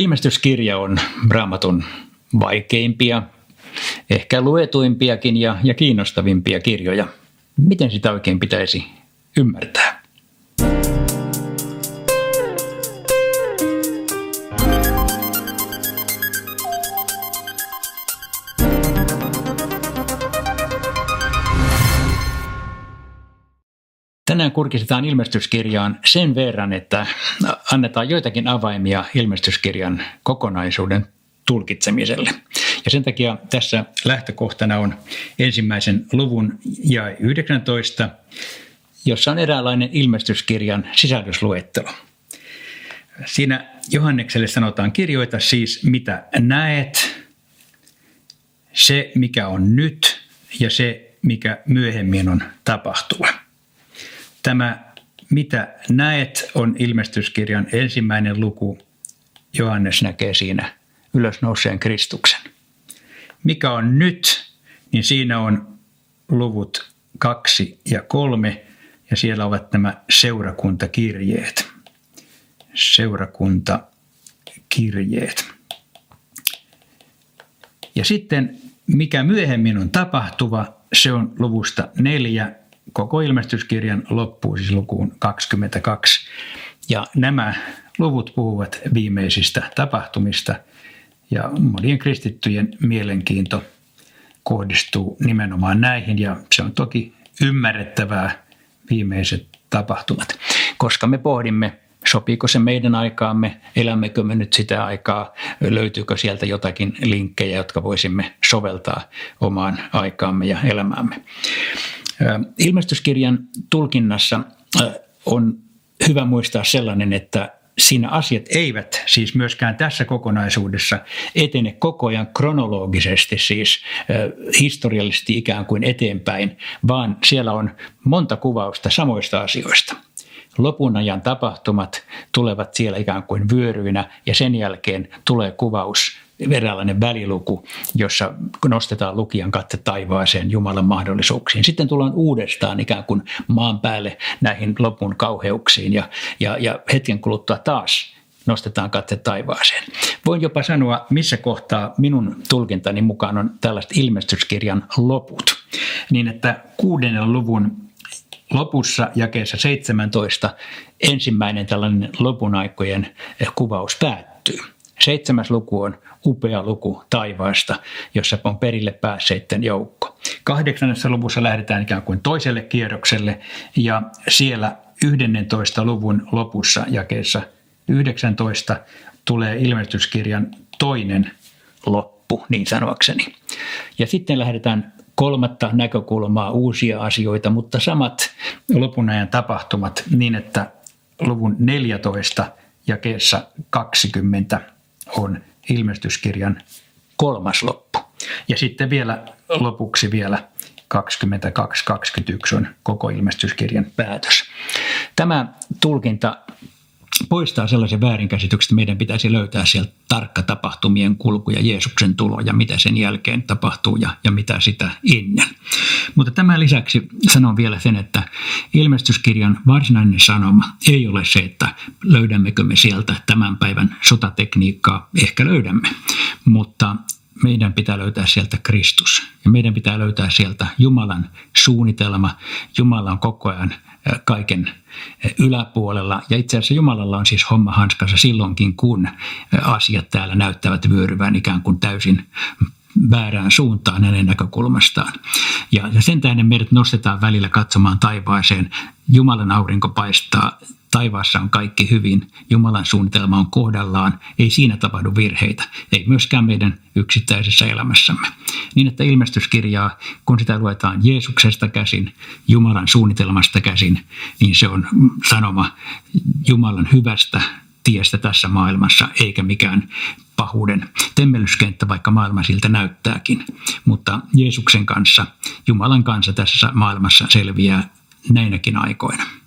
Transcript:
Ilmestyskirja on raamatun vaikeimpia, ehkä luetuimpiakin ja, ja kiinnostavimpia kirjoja. Miten sitä oikein pitäisi ymmärtää? Tänään kurkistetaan ilmestyskirjaan sen verran, että annetaan joitakin avaimia ilmestyskirjan kokonaisuuden tulkitsemiselle. Ja sen takia tässä lähtökohtana on ensimmäisen luvun ja 19, jossa on eräänlainen ilmestyskirjan sisällysluettelo. Siinä Johannekselle sanotaan kirjoita siis mitä näet, se mikä on nyt ja se mikä myöhemmin on tapahtuva. Tämä Mitä näet on ilmestyskirjan ensimmäinen luku. Johannes näkee siinä ylösnouseen Kristuksen. Mikä on nyt, niin siinä on luvut kaksi ja kolme ja siellä ovat nämä seurakuntakirjeet. Seurakuntakirjeet. Ja sitten mikä myöhemmin on tapahtuva, se on luvusta neljä koko ilmestyskirjan loppuu siis lukuun 22. Ja nämä luvut puhuvat viimeisistä tapahtumista ja monien kristittyjen mielenkiinto kohdistuu nimenomaan näihin ja se on toki ymmärrettävää viimeiset tapahtumat, koska me pohdimme sopiiko se meidän aikaamme, elämmekö me nyt sitä aikaa, löytyykö sieltä jotakin linkkejä, jotka voisimme soveltaa omaan aikaamme ja elämäämme. Ilmestyskirjan tulkinnassa on hyvä muistaa sellainen, että siinä asiat eivät siis myöskään tässä kokonaisuudessa etene koko ajan kronologisesti, siis historiallisesti ikään kuin eteenpäin, vaan siellä on monta kuvausta samoista asioista. Lopun ajan tapahtumat tulevat siellä ikään kuin vyöryinä ja sen jälkeen tulee kuvaus eräänlainen väliluku, jossa nostetaan lukijan katse taivaaseen Jumalan mahdollisuuksiin. Sitten tullaan uudestaan ikään kuin maan päälle näihin lopun kauheuksiin ja, ja, ja hetken kuluttua taas nostetaan katse taivaaseen. Voin jopa sanoa, missä kohtaa minun tulkintani mukaan on tällaiset ilmestyskirjan loput. Niin, että kuudennen luvun lopussa jakeessa 17 ensimmäinen tällainen lopun aikojen kuvaus päättyy. Seitsemäs luku on upea luku taivaasta, jossa on perille päässeiden joukko. Kahdeksannessa luvussa lähdetään ikään kuin toiselle kierrokselle ja siellä 11. luvun lopussa jakeessa 19 tulee ilmestyskirjan toinen loppu, niin sanoakseni. Ja sitten lähdetään kolmatta näkökulmaa, uusia asioita, mutta samat lopun ajan tapahtumat niin, että luvun 14 jakeessa 20 on ilmestyskirjan kolmas loppu. Ja sitten vielä lopuksi vielä 22-21 on koko ilmestyskirjan päätös. Tämä tulkinta poistaa sellaisen väärinkäsityksen, että meidän pitäisi löytää sieltä tarkka tapahtumien kulku ja Jeesuksen tulo ja mitä sen jälkeen tapahtuu ja, ja mitä sitä ennen. Mutta tämän lisäksi sanon vielä sen, että ilmestyskirjan varsinainen sanoma ei ole se, että löydämmekö me sieltä tämän päivän sotatekniikkaa. Ehkä löydämme, mutta meidän pitää löytää sieltä Kristus ja meidän pitää löytää sieltä Jumalan suunnitelma. Jumala on koko ajan kaiken yläpuolella. Ja itse asiassa Jumalalla on siis homma hanskassa silloinkin, kun asiat täällä näyttävät vyöryvän ikään kuin täysin väärään suuntaan hänen näkökulmastaan. Ja sen tähden meidät nostetaan välillä katsomaan taivaaseen. Jumalan aurinko paistaa Taivaassa on kaikki hyvin, Jumalan suunnitelma on kohdallaan, ei siinä tapahdu virheitä, ei myöskään meidän yksittäisessä elämässämme. Niin että ilmestyskirjaa, kun sitä luetaan Jeesuksesta käsin, Jumalan suunnitelmasta käsin, niin se on sanoma Jumalan hyvästä tiestä tässä maailmassa, eikä mikään pahuuden temmelyskenttä, vaikka maailma siltä näyttääkin. Mutta Jeesuksen kanssa, Jumalan kanssa tässä maailmassa selviää näinäkin aikoina.